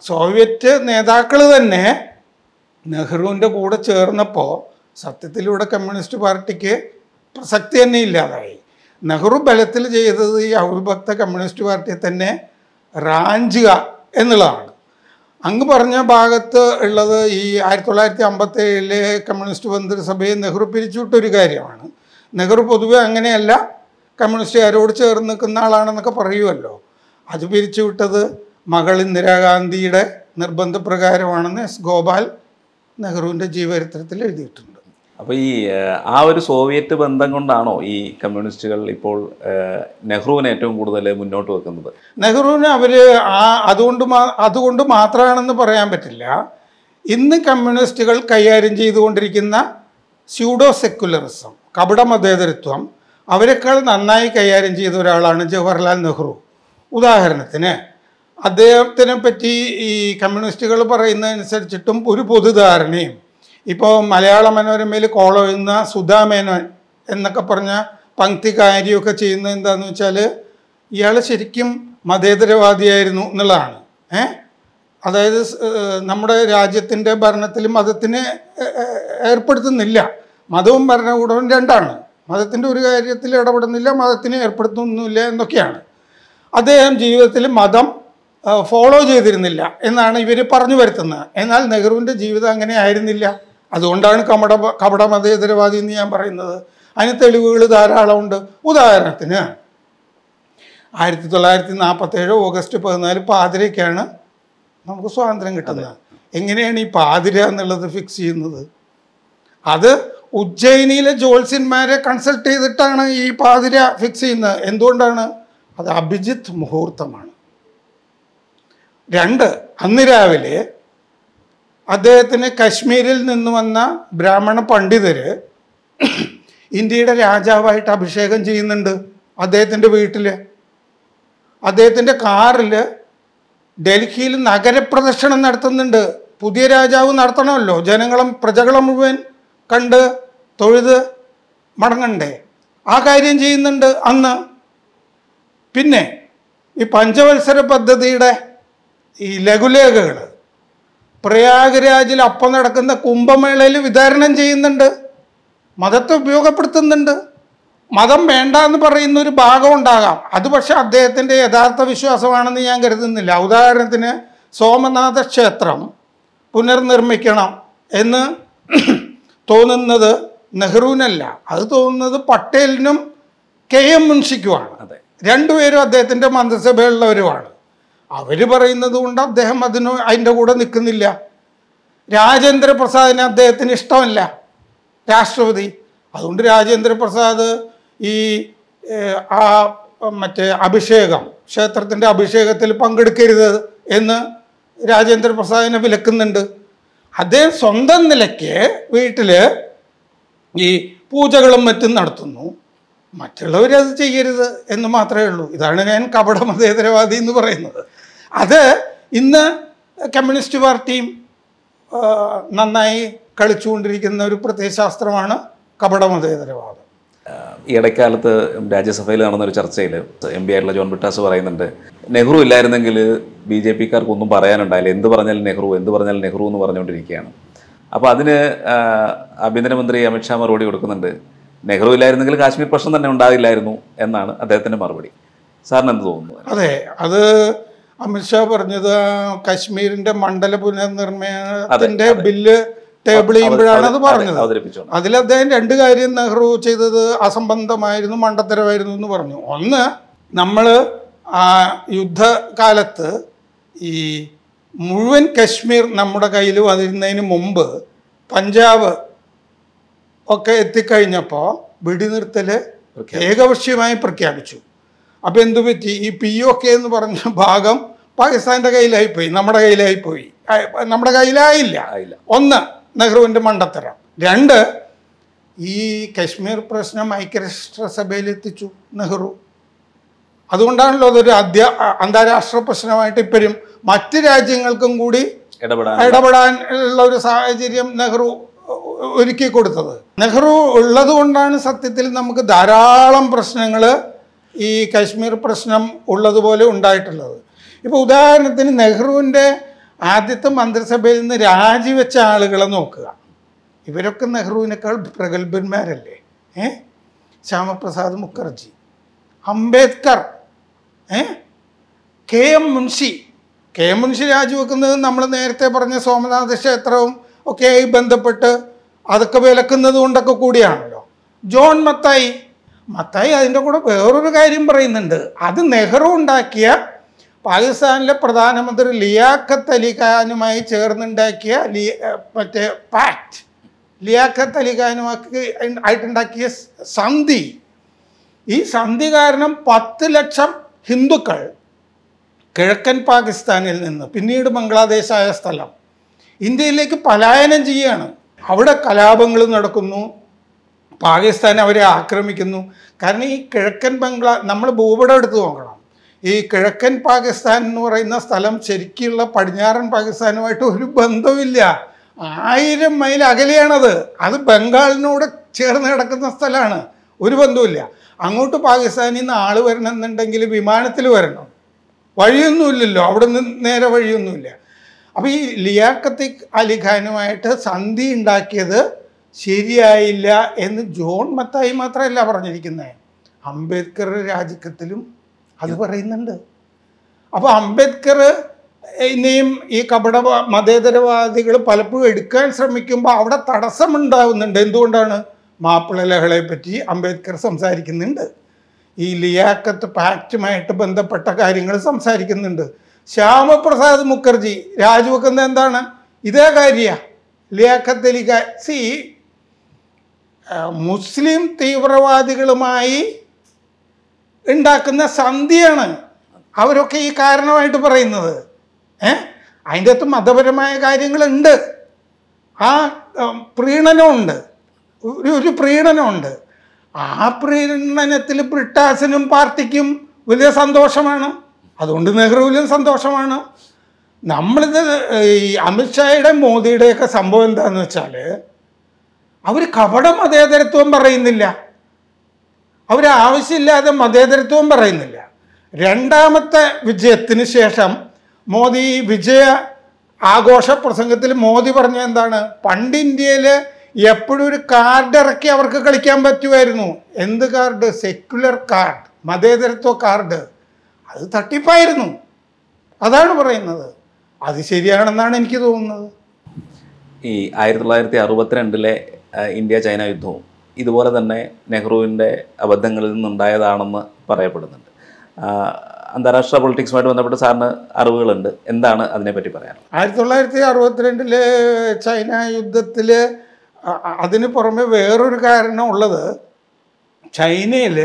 സോവിയറ്റ് നേതാക്കൾ തന്നെ നെഹ്റുവിന്റെ കൂടെ ചേർന്നപ്പോൾ സത്യത്തിലൂടെ കമ്മ്യൂണിസ്റ്റ് പാർട്ടിക്ക് പ്രസക്തി തന്നെ ഇല്ലാതായി. നെഹ്റു ബലത്തിൽ ചെയ്തത് ഈ അവിഭക്ത കമ്മ്യൂണിസ്റ്റ് പാർട്ടിയെ തന്നെ റാഞ്ചുക എന്നുള്ളതാണ്. അങ്ങ് പറഞ്ഞ ഭാഗത്ത് ഉള്ളത് ഈ ആയിരത്തി തൊള്ളായിരത്തി അമ്പത്തി ഏഴിലെ കമ്മ്യൂണിസ്റ്റ് മന്ത്രിസഭയെ നെഹ്റു പിരിച്ചുവിട്ടൊരു കാര്യമാണ്. നെഹ്റു പൊതുവെ അങ്ങനെയല്ല കമ്മ്യൂണിസ്റ്റുകാരോട് ചേർന്ന് നിൽക്കുന്ന ആളാണെന്നൊക്കെ പറയുമല്ലോ അത് പിരിച്ചുവിട്ടത് മകൾ ഇന്ദിരാഗാന്ധിയുടെ നിർബന്ധപ്രകാരമാണെന്ന് എസ് ഗോപാൽ നെഹ്റുവിന്റെ ജീവചരിത്രത്തിൽ എഴുതിയിട്ടുണ്ട്. അപ്പോൾ ഈ ആ ഒരു സോവിയറ്റ് ബന്ധം കൊണ്ടാണോ ഈ കമ്മ്യൂണിസ്റ്റുകൾ ഇപ്പോൾ നെഹ്റുവിനെ ഏറ്റവും കൂടുതൽ മുന്നോട്ട് വെക്കുന്നത്? നെഹ്റുവിന് അവർ ആ അതുകൊണ്ട് അതുകൊണ്ട് മാത്രമാണെന്ന് പറയാൻ പറ്റില്ല. ഇന്ന് കമ്മ്യൂണിസ്റ്റുകൾ കൈകാര്യം ചെയ്തുകൊണ്ടിരിക്കുന്ന സ്യൂഡോ സെക്യുലറിസം കപട മതേതരത്വം അവരെക്കാൾ നന്നായി കൈകാര്യം ചെയ്ത ഒരാളാണ് ജവഹർലാൽ നെഹ്റു. ഉദാഹരണത്തിന് അദ്ദേഹത്തിനെ പറ്റി ഈ കമ്മ്യൂണിസ്റ്റുകൾ പറയുന്നതനുസരിച്ചിട്ടും ഒരു പൊതുധാരണയും ഇപ്പോൾ മലയാള മനോരമയിൽ കോളോ ചെയ്യുന്ന സുധാ മേനോൻ എന്നൊക്കെ പറഞ്ഞ പങ്ക്തി കാര്യമൊക്കെ ചെയ്യുന്നത് എന്താണെന്ന് വെച്ചാൽ ഇയാൾ ശരിക്കും മതേതരവാദിയായിരുന്നു എന്നുള്ളതാണ്. ഏ? അതായത് നമ്മുടെ രാജ്യത്തിന്റെ ഭരണത്തിൽ മതത്തിന് ഏർപ്പെടുത്തുന്നില്ല. മതവും ഭരണകൂടവും രണ്ടാണ്. മതത്തിന്റെ ഒരു കാര്യത്തിൽ ഇടപെടുന്നില്ല മതത്തിന് ഏർപ്പെടുത്തുന്നില്ല എന്നൊക്കെയാണ്. അദ്ദേഹം ജീവിതത്തിൽ മതം ഫോളോ ചെയ്തിരുന്നില്ല എന്നാണ് ഇവർ പറഞ്ഞു വരുത്തുന്നത്. എന്നാൽ നെഹ്റുവിന്റെ ജീവിതം അങ്ങനെ ആയിരുന്നില്ല. അതുകൊണ്ടാണ് കപട കപട മതേതരവാദി എന്ന് ഞാൻ പറയുന്നത്. അതിന് തെളിവുകൾ ധാരാളമുണ്ട്. ഉദാഹരണത്തിന് ആയിരത്തി തൊള്ളായിരത്തി നാൽപ്പത്തേഴ് ഓഗസ്റ്റ് പതിനാല് പാതിരയ്ക്കാണ് നമുക്ക് സ്വാതന്ത്ര്യം കിട്ടുന്നത്. എങ്ങനെയാണ് ഈ പാതിര എന്നുള്ളത് ഫിക്സ് ചെയ്യുന്നത്? അത് ഉജ്ജയിനിയിലെ ജ്യോത്സ്യന്മാരെ കൺസൾട്ട് ചെയ്തിട്ടാണ് ഈ പാതിര ഫിക്സ് ചെയ്യുന്നത്. എന്തുകൊണ്ടാണ്? അത് അഭിജിത്ത് മുഹൂർത്തമാണ്. രണ്ട് അന്ന് രാവിലെ അദ്ദേഹത്തിന് കശ്മീരിൽ നിന്ന് വന്ന ബ്രാഹ്മണ പണ്ഡിതര് ഇന്ത്യയുടെ രാജാവായിട്ട് അഭിഷേകം ചെയ്യുന്നുണ്ട് അദ്ദേഹത്തിന്റെ വീട്ടിൽ അദ്ദേഹത്തിന്റെ കാറിൽ ഡൽഹിയിൽ നഗരപ്രദക്ഷിണം നടത്തുന്നുണ്ട്. പുതിയ രാജാവ് നടത്തണമല്ലോ. ജനങ്ങളും പ്രജകളെ മുഴുവൻ കണ്ട് തൊഴുത് മടങ്ങണ്ടേ. ആ കാര്യം ചെയ്യുന്നുണ്ട് അന്ന്. പിന്നെ ഈ പഞ്ചവത്സര പദ്ധതിയുടെ ഈ ലഘുലേഖകൾ പ്രയാഗരാജിൽ അപ്പം നടക്കുന്ന കുംഭമേളയിൽ വിതരണം ചെയ്യുന്നുണ്ട്. മതത്തെ ഉപയോഗപ്പെടുത്തുന്നുണ്ട്. മതം വേണ്ട എന്ന് പറയുന്ന ഒരു ഭാഗം ഉണ്ടാകാം. അത് പക്ഷേ അദ്ദേഹത്തിന്റെ യഥാർത്ഥ വിശ്വാസമാണെന്ന് ഞാൻ കരുതുന്നില്ല. ഉദാഹരണത്തിന് സോമനാഥ ക്ഷേത്രം പുനർനിർമ്മിക്കണം എന്ന് തോന്നുന്നത് നെഹ്റുവിനല്ല. അത് തോന്നുന്നത് പട്ടേലിനും കെ എം മുൻഷിക്കുമാണ് അതെ. രണ്ടുപേരും അദ്ദേഹത്തിന്റെ മന്ത്രിസഭയുള്ളവരുമാണ് അവർ പറയുന്നത് കൊണ്ട് അദ്ദേഹം അതിന് അതിന്റെ കൂടെ നിൽക്കുന്നില്ല. രാജേന്ദ്ര പ്രസാദിന് അദ്ദേഹത്തിന് ഇഷ്ടമല്ല രാഷ്ട്രപതി. അതുകൊണ്ട് രാജേന്ദ്ര പ്രസാദ് ഈ ആ മറ്റേ അഭിഷേകം ക്ഷേത്രത്തിന്റെ അഭിഷേകത്തിൽ പങ്കെടുക്കരുത് എന്ന് രാജേന്ദ്ര പ്രസാദിനെ വിലക്കുന്നുണ്ട്. അദ്ദേഹം സ്വന്തം നിലയ്ക്ക് വീട്ടിൽ ഈ പൂജകളും മറ്റും നടത്തുന്നു. മറ്റുള്ളവരത് ചെയ്യരുത് എന്ന് മാത്രമേ ഉള്ളൂ. ഇതാണ് ഞാൻ കപട മതേതരവാദി എന്ന് പറയുന്നത്. അത് ഇന്ന് കമ്മ്യൂണിസ്റ്റ് പാർട്ടിയും നന്നായി കളിച്ചുകൊണ്ടിരിക്കുന്ന ഒരു പ്രത്യയശാസ്ത്രമാണ് കപട മതേതരവാദം ഈ ഇടക്കാലത്ത് രാജ്യസഭയിൽ നടന്ന ഒരു ചർച്ചയിൽ എം പി ആയിട്ടുള്ള ജോൺ ബിട്ടാസ് പറയുന്നുണ്ട് നെഹ്റു ഇല്ലായിരുന്നെങ്കിൽ ബി ജെ പിക്കാർക്ക് ഒന്നും പറയാനുണ്ടായില്ല എന്ത് പറഞ്ഞാലും നെഹ്റു എന്ത് പറഞ്ഞാലും നെഹ്റു എന്ന് പറഞ്ഞുകൊണ്ടിരിക്കുകയാണ്. അപ്പോൾ അതിന് ആഭ്യന്തരമന്ത്രി അമിത്ഷാ മറുപടി കൊടുക്കുന്നുണ്ട്. നെഹ്റു ഇല്ലായിരുന്നെങ്കിൽ കാശ്മീർ പ്രശ്നം തന്നെ ഉണ്ടാകില്ലായിരുന്നു എന്നാണ് അദ്ദേഹത്തിന്റെ മറുപടി. സാറിന് എന്ത് തോന്നുന്നു? അതെ അത് അമിത്ഷാ പറഞ്ഞത് കാശ്മീരിന്റെ മണ്ഡല പുനർനിർമ്മാണത്തിന്റെ ബില്ല് ടേബിൾ ചെയ്യുമ്പോഴാണ് അത് പറഞ്ഞത്. അതിൽ അദ്ദേഹം രണ്ട് കാര്യം നെഹ്റു ചെയ്തത് അസംബന്ധമായിരുന്നു മണ്ടത്തരമായിരുന്നു എന്ന് പറഞ്ഞു. ഒന്ന് നമ്മൾ ആ യുദ്ധകാലത്ത് ഈ മുഴുവൻ കശ്മീർ നമ്മുടെ കയ്യിൽ വന്നിരുന്നതിന് മുമ്പ് പഞ്ചാബ് ഒക്കെ എത്തിക്കഴിഞ്ഞപ്പോൾ വെടിനിർത്തൽ ഏകപക്ഷീയമായി പ്രഖ്യാപിച്ചു. അപ്പോൾ എന്തു പറ്റി? ഈ പി ഒ കെ എന്ന് പറഞ്ഞ ഭാഗം പാകിസ്ഥാന്റെ കയ്യിലായിപ്പോയി. നമ്മുടെ കയ്യിലായിപ്പോയി. നമ്മുടെ കയ്യിലായില്ല. ഒന്ന് നെഹ്റുവിന്റെ മണ്ടത്തരം. രണ്ട് ഈ കശ്മീർ പ്രശ്നം ഐക്യരാഷ്ട്രസഭയിൽ എത്തിച്ചു നെഹ്റു. അതുകൊണ്ടാണല്ലോ അതൊരു അധ്യ അന്താരാഷ്ട്ര പ്രശ്നമായിട്ട് ഇപ്പോഴും മറ്റ് രാജ്യങ്ങൾക്കും കൂടി ഇടപെടാൻ ഇടപെടാൻ ഉള്ള ഒരു സാഹചര്യം നെഹ്റു ഒരുക്കി കൊടുത്തത് നെഹ്റു ഉള്ളതുകൊണ്ടാണ് സത്യത്തിൽ നമുക്ക് ധാരാളം പ്രശ്നങ്ങൾ ഈ കാശ്മീർ പ്രശ്നം ഉള്ളതുപോലെ ഉണ്ടായിട്ടുള്ളത്. ഇപ്പോൾ ഉദാഹരണത്തിന് നെഹ്റുവിന്റെ ആദ്യത്തെ മന്ത്രിസഭയിൽ നിന്ന് രാജിവെച്ച ആളുകളെ നോക്കുക. ഇവരൊക്കെ നെഹ്റുവിനേക്കാൾ പ്രഗത്ഭന്മാരല്ലേ? ഏ? ശ്യാമപ്രസാദ് മുഖർജി അംബേദ്കർ ഏ? K M Munshi. K M Munshi രാജിവെക്കുന്നത് നമ്മൾ നേരത്തെ പറഞ്ഞ സോമനാഥ ക്ഷേത്രവും ഒക്കെയായി ബന്ധപ്പെട്ട് അതൊക്കെ വിലക്കുന്നത് കൊണ്ടൊക്കെ കൂടിയാണല്ലോ. ജോൺ മത്തായി മത്തായി അതിന്റെ കൂടെ വേറൊരു കാര്യം പറയുന്നുണ്ട്. അത് നെഹ്റു ഉണ്ടാക്കിയ പാകിസ്ഥാനിലെ പ്രധാനമന്ത്രി ലിയാഖത്ത് അലി ഖാനുമായി ചേർന്നുണ്ടാക്കിയ ലി മറ്റേ പാക്ട് ലിയാഖത്ത് അലി ഖാനുമാക്കി ആയിട്ടുണ്ടാക്കിയ സന്ധി. ഈ സന്ധി കാരണം പത്ത് ലക്ഷം ഹിന്ദുക്കൾ കിഴക്കൻ പാകിസ്ഥാനിൽ നിന്ന് പിന്നീട് ബംഗ്ലാദേശായ സ്ഥലം ഇന്ത്യയിലേക്ക് പലായനം ചെയ്യുകയാണ്. അവിടെ കലാപങ്ങൾ നടക്കുന്നു. പാകിസ്ഥാൻ അവരെ ആക്രമിക്കുന്നു. കാരണം ഈ കിഴക്കൻ ബംഗ്ലാ നമ്മൾ ഭൂപടം എടുത്ത് നോക്കണം. ഈ കിഴക്കൻ പാകിസ്ഥാൻ എന്ന് പറയുന്ന സ്ഥലം ശരിക്കുള്ള പടിഞ്ഞാറൻ പാകിസ്ഥാനുമായിട്ട് ഒരു ബന്ധവുമില്ല. ആയിരം മൈൽ അകലെയാണത്. അത് ബംഗാളിനോട് ചേർന്ന് കിടക്കുന്ന സ്ഥലമാണ്. ഒരു ബന്ധവുമില്ല. അങ്ങോട്ട് പാകിസ്ഥാനിൽ നിന്ന് ആൾ വരണമെന്നുണ്ടെങ്കിൽ വിമാനത്തിൽ വരണം. വഴിയൊന്നുമില്ലല്ലോ. അവിടെ നിന്ന് നേരെ വഴിയൊന്നുമില്ല. അപ്പോൾ ഈ ലിയാക്കത്തി അലിഖാനുമായിട്ട് സന്ധി ഉണ്ടാക്കിയത് ശരിയായില്ല എന്ന് ജോൺ മത്തായി മാത്രമല്ല പറഞ്ഞിരിക്കുന്നത് അംബേദ്കർ രാജിക്കത്തിലും അത് പറയുന്നുണ്ട്. അപ്പോൾ അംബേദ്കർ ഇനിയും ഈ കപട മതേതരവാദികൾ പലപ്പോഴും എടുക്കാൻ ശ്രമിക്കുമ്പോൾ അവിടെ തടസ്സമുണ്ടാവുന്നുണ്ട്. എന്തുകൊണ്ടാണ്? മാപ്പിള ലഹളയെ പറ്റി അംബേദ്കർ സംസാരിക്കുന്നുണ്ട്. ഈ ലിയാക്കത്ത് പാക്റ്റുമായിട്ട് ബന്ധപ്പെട്ട കാര്യങ്ങൾ സംസാരിക്കുന്നുണ്ട്. ശ്യാമപ്രസാദ് മുഖർജി രാജിവെക്കുന്നത് എന്താണ്? ഇതേ കാര്യ. ലിയാക്കത്ത് അലി സി മുസ്ലിം തീവ്രവാദികളുമായി ഉണ്ടാക്കുന്ന സന്ധിയാണ് അവരൊക്കെ ഈ കാരണമായിട്ട് പറയുന്നത്. ഏ? അതിന്റെ അകത്ത് മതപരമായ കാര്യങ്ങളുണ്ട്. ആ പ്രീണനമുണ്ട്. ഒരു ഒരു പ്രീണനമുണ്ട്. ആ പ്രീണനത്തിൽ ബ്രിട്ടാസിനും പാർട്ടിക്കും വലിയ സന്തോഷമാണ്. അതുകൊണ്ട് നെഹ്റുവിലും സന്തോഷമാണ്. നമ്മളിത് ഈ അമിത്ഷായുടെ മോദിയുടെയൊക്കെ സംഭവം എന്താണെന്ന് വെച്ചാൽ അവർ കപട മതേതരത്വം പറയുന്നില്ല. അവർ ആവശ്യമില്ലാതെ മതേതരത്വം പറയുന്നില്ല. രണ്ടാമത്തെ വിജയത്തിന് ശേഷം മോദി വിജയ ആഘോഷ പ്രസംഗത്തിൽ മോദി പറഞ്ഞ എന്താണ്? പണ്ട് ഇന്ത്യയിൽ എപ്പോഴും ഒരു കാർഡ് ഇറക്കി അവർക്ക് കളിക്കാൻ പറ്റുമായിരുന്നു. എന്ത് കാർഡ്? സെക്യുലർ കാർഡ് മതേതരത്വ കാർഡ്. അത് തട്ടിപ്പായിരുന്നു. അതാണ് പറയുന്നത്. അത് ശരിയാണെന്നാണ് എനിക്ക് തോന്നുന്നത്. ഈ ആയിരത്തി തൊള്ളായിരത്തി അറുപത്തിരണ്ടിലെ ഇന്ത്യ ചൈന യുദ്ധവും ഇതുപോലെ തന്നെ നെഹ്റുവിന്റെ അബദ്ധങ്ങളിൽ നിന്നുണ്ടായതാണെന്ന് പറയപ്പെടുന്നുണ്ട്. അന്താരാഷ്ട്ര പൊളിറ്റിക്സുമായിട്ട് ബന്ധപ്പെട്ട് സാറിന് അറിവുകളുണ്ട്. എന്താണ് അതിനെപ്പറ്റി പറയാൻ? ആയിരത്തി തൊള്ളായിരത്തി അറുപത്തിരണ്ടിലെ ചൈന യുദ്ധത്തിൽ അതിന് പുറമെ വേറൊരു കാരണം ഉള്ളത് ചൈനയിൽ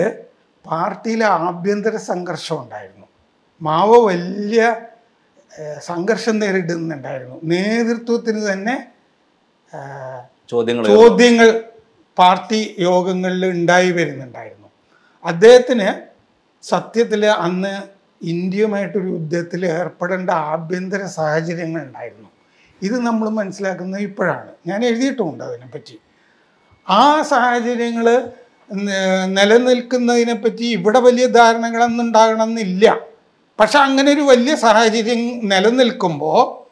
പാർട്ടിയിലെ ആഭ്യന്തര സംഘർഷം ഉണ്ടായിരുന്നു. മാവോ വലിയ സംഘർഷം നേരിടുന്നുണ്ടായിരുന്നു. നേതൃത്വത്തിന് തന്നെ ചോദ്യങ്ങൾ ചോദ്യങ്ങൾ പാർട്ടി യോഗങ്ങളിൽ ഉണ്ടായി വരുന്നുണ്ടായിരുന്നു. അദ്ദേഹത്തിന് സത്യത്തിൽ അന്ന് ഇന്ത്യയുമായിട്ടൊരു യുദ്ധത്തിൽ ഏർപ്പെടേണ്ട ആഭ്യന്തര സാഹചര്യങ്ങൾ ഉണ്ടായിരുന്നു. ഇത് നമ്മൾ മനസ്സിലാക്കുന്നത് ഇപ്പോഴാണ്. ഞാൻ എഴുതിയിട്ടുമുണ്ട് അതിനെപ്പറ്റി. ആ സാഹചര്യങ്ങൾ നിലനിൽക്കുന്നതിനെപ്പറ്റി ഇവിടെ വലിയ ധാരണകളൊന്നും ഉണ്ടാകണമെന്നില്ല. പക്ഷെ അങ്ങനെ ഒരു വലിയ സാഹചര്യം നിലനിൽക്കുമ്പോൾ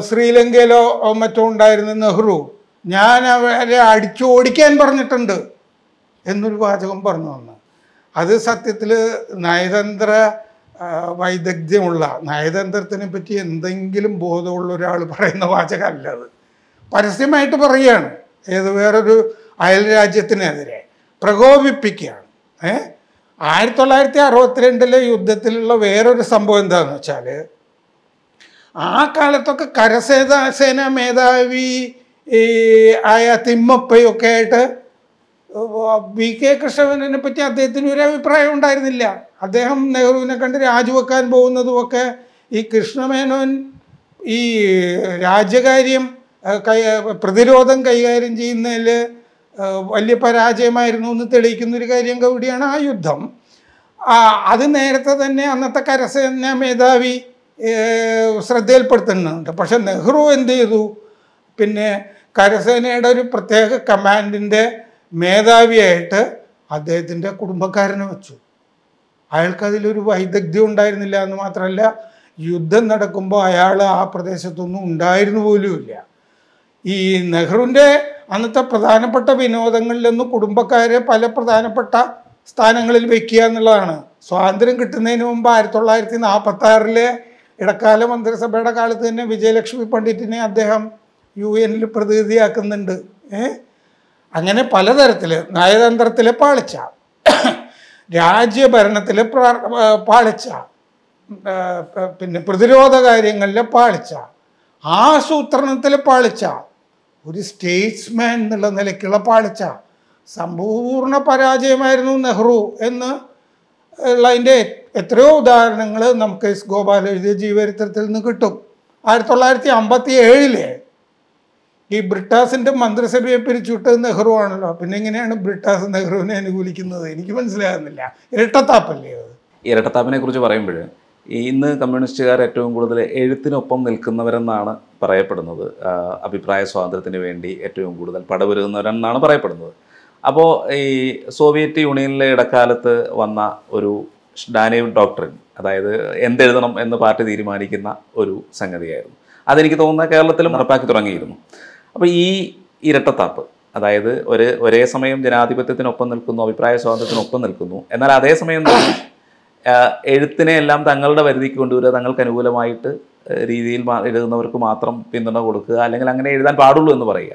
ശ്രീലങ്കയിലോ മറ്റോ ഉണ്ടായിരുന്ന നെഹ്റു. ഞാൻ അവരെ അടിച്ചു ഓടിക്കാൻ പറഞ്ഞിട്ടുണ്ട് എന്നൊരു വാചകം പറഞ്ഞു വന്നു അത് സത്യത്തിൽ നയതന്ത്ര വൈദഗ്ധ്യമുള്ള നയതന്ത്രത്തിനെ പറ്റി എന്തെങ്കിലും ബോധമുള്ള ഒരാൾ പറയുന്ന വാചകമല്ല അത്. പരസ്യമായിട്ട് പറയുകയാണ്. ഏത് വേറൊരു അയൽ രാജ്യത്തിനെതിരെ പ്രകോപിപ്പിക്കുകയാണ്. ഏ? ആയിരത്തി തൊള്ളായിരത്തി അറുപത്തിരണ്ടിലെ യുദ്ധത്തിലുള്ള വേറൊരു സംഭവം എന്താണെന്ന് വെച്ചാൽ ആ കാലത്തൊക്കെ കരസേന സേന മേധാവി ആയ തിമ്മപ്പയൊക്കെ ആയിട്ട് വി കെ കൃഷ്ണനെ പറ്റി അദ്ദേഹത്തിന് ഒരു അഭിപ്രായം ഉണ്ടായിരുന്നില്ല. അദ്ദേഹം നെഹ്റുവിനെ കണ്ട് രാജിവെക്കാൻ പോകുന്നതുമൊക്കെ ഈ കൃഷ്ണമേനോൻ ഈ രാജ്യകാര്യം പ്രതിരോധം കൈകാര്യം ചെയ്യുന്നതിൽ വലിയ പരാജയമായിരുന്നു എന്ന് തെളിയിക്കുന്ന ഒരു കാര്യം കൂടിയാണ് ആ യുദ്ധം. അത് നേരത്തെ തന്നെ അന്നത്തെ കരസേന മേധാവി ശ്രദ്ധയിൽപ്പെടുത്തുന്നുണ്ട് പക്ഷെ നെഹ്റു എന്ത് ചെയ്തു? പിന്നെ കരസേനയുടെ ഒരു പ്രത്യേക കമാൻഡിന്റെ മേധാവിയായിട്ട് അദ്ദേഹത്തിന്റെ കുടുംബക്കാരനെ വെച്ചു. അയാൾക്കതിലൊരു വൈദഗ്ധ്യം ഉണ്ടായിരുന്നില്ല എന്ന് മാത്രമല്ല യുദ്ധം നടക്കുമ്പോൾ അയാൾ ആ പ്രദേശത്തൊന്നും ഉണ്ടായിരുന്നു പോലുമില്ല ഈ നെഹ്റുവിന്റെ അന്നത്തെ പ്രധാനപ്പെട്ട വിനോദങ്ങളിലൊന്നും കുടുംബക്കാരെ പല പ്രധാനപ്പെട്ട സ്ഥാനങ്ങളിൽ വയ്ക്കുക എന്നുള്ളതാണ്. സ്വാതന്ത്ര്യം കിട്ടുന്നതിന് മുമ്പ് ആയിരത്തി തൊള്ളായിരത്തി നാൽപ്പത്തി ആറിലെ ഇടക്കാല മന്ത്രിസഭയുടെ കാലത്ത് തന്നെ വിജയലക്ഷ്മി പണ്ഡിറ്റിനെ അദ്ദേഹം യു എനിൽ പ്രതിനിധിയാക്കുന്നുണ്ട്. അങ്ങനെ പലതരത്തിൽ നയതന്ത്രത്തിലെ പാളിച്ച ആ, പാളിച്ച പിന്നെ പ്രതിരോധ കാര്യങ്ങളിലെ പാളിച്ച ആസൂത്രണത്തിലെ പാളിച്ച ഒരു സ്റ്റേറ്റ്സ്മാൻ എന്നുള്ള നിലയ്ക്കുള്ള പാളിച്ച സമ്പൂർണ പരാജയമായിരുന്നു നെഹ്റു എന്ന് ഉള്ളതിന്റെ എത്രയോ ഉദാഹരണങ്ങൾ നമുക്ക് എസ് ഗോപാൽ എഴുതിയ ജീവചരിത്രത്തിൽ നിന്ന് കിട്ടും. ആയിരത്തി തൊള്ളായിരത്തി അമ്പത്തി ഏഴിലെ ഈ ബ്രിട്ടാസിന്റെ മന്ത്രിസഭയെ പിരിച്ചുവിട്ടത് നെഹ്റു ആണല്ലോ. പിന്നെ എങ്ങനെയാണ് ബ്രിട്ടാസ് നെഹ്റുവിനെ അനുകൂലിക്കുന്നത്? എനിക്ക് മനസ്സിലാകുന്നില്ല. ഇരട്ടത്താപ്പല്ലേ അത്? ഇരട്ടത്താപ്പിനെ കുറിച്ച് പറയുമ്പോൾ ഇന്ന് കമ്മ്യൂണിസ്റ്റുകാർ ഏറ്റവും കൂടുതൽ എഴുത്തിനൊപ്പം നിൽക്കുന്നവരെന്നാണ് പറയപ്പെടുന്നത്. അഭിപ്രായ സ്വാതന്ത്ര്യത്തിന് വേണ്ടി ഏറ്റവും കൂടുതൽ പടവരുന്നവരെന്നാണ് പറയപ്പെടുന്നത്. അപ്പോൾ ഈ സോവിയറ്റ് യൂണിയനിലെ ഇടക്കാലത്ത് വന്ന ഒരു ഡാനേവ് ഡോക്ടറിൻ അതായത് എന്തെഴുതണം എന്ന് പാർട്ടി തീരുമാനിക്കുന്ന ഒരു സംഗതിയായിരുന്നു. അതെനിക്ക് തോന്നുന്ന കേരളത്തിലും നടപ്പാക്കി തുടങ്ങിയിരുന്നു. അപ്പോൾ ഈ ഇരട്ടത്താപ്പ് അതായത് ഒരു ഒരേ സമയം ജനാധിപത്യത്തിനൊപ്പം നിൽക്കുന്നു അഭിപ്രായ സ്വാതന്ത്ര്യത്തിനൊപ്പം നിൽക്കുന്നു എന്നാൽ അതേസമയം എഴുത്തിനെ എല്ലാം തങ്ങളുടെ പരിധിക്ക് കൊണ്ടുവരിക തങ്ങൾക്ക് അനുകൂലമായിട്ട് രീതിയിൽ എഴുതുന്നവർക്ക് മാത്രം പിന്തുണ കൊടുക്കുക അല്ലെങ്കിൽ അങ്ങനെ എഴുതാൻ പാടുള്ളൂ എന്ന് പറയുക.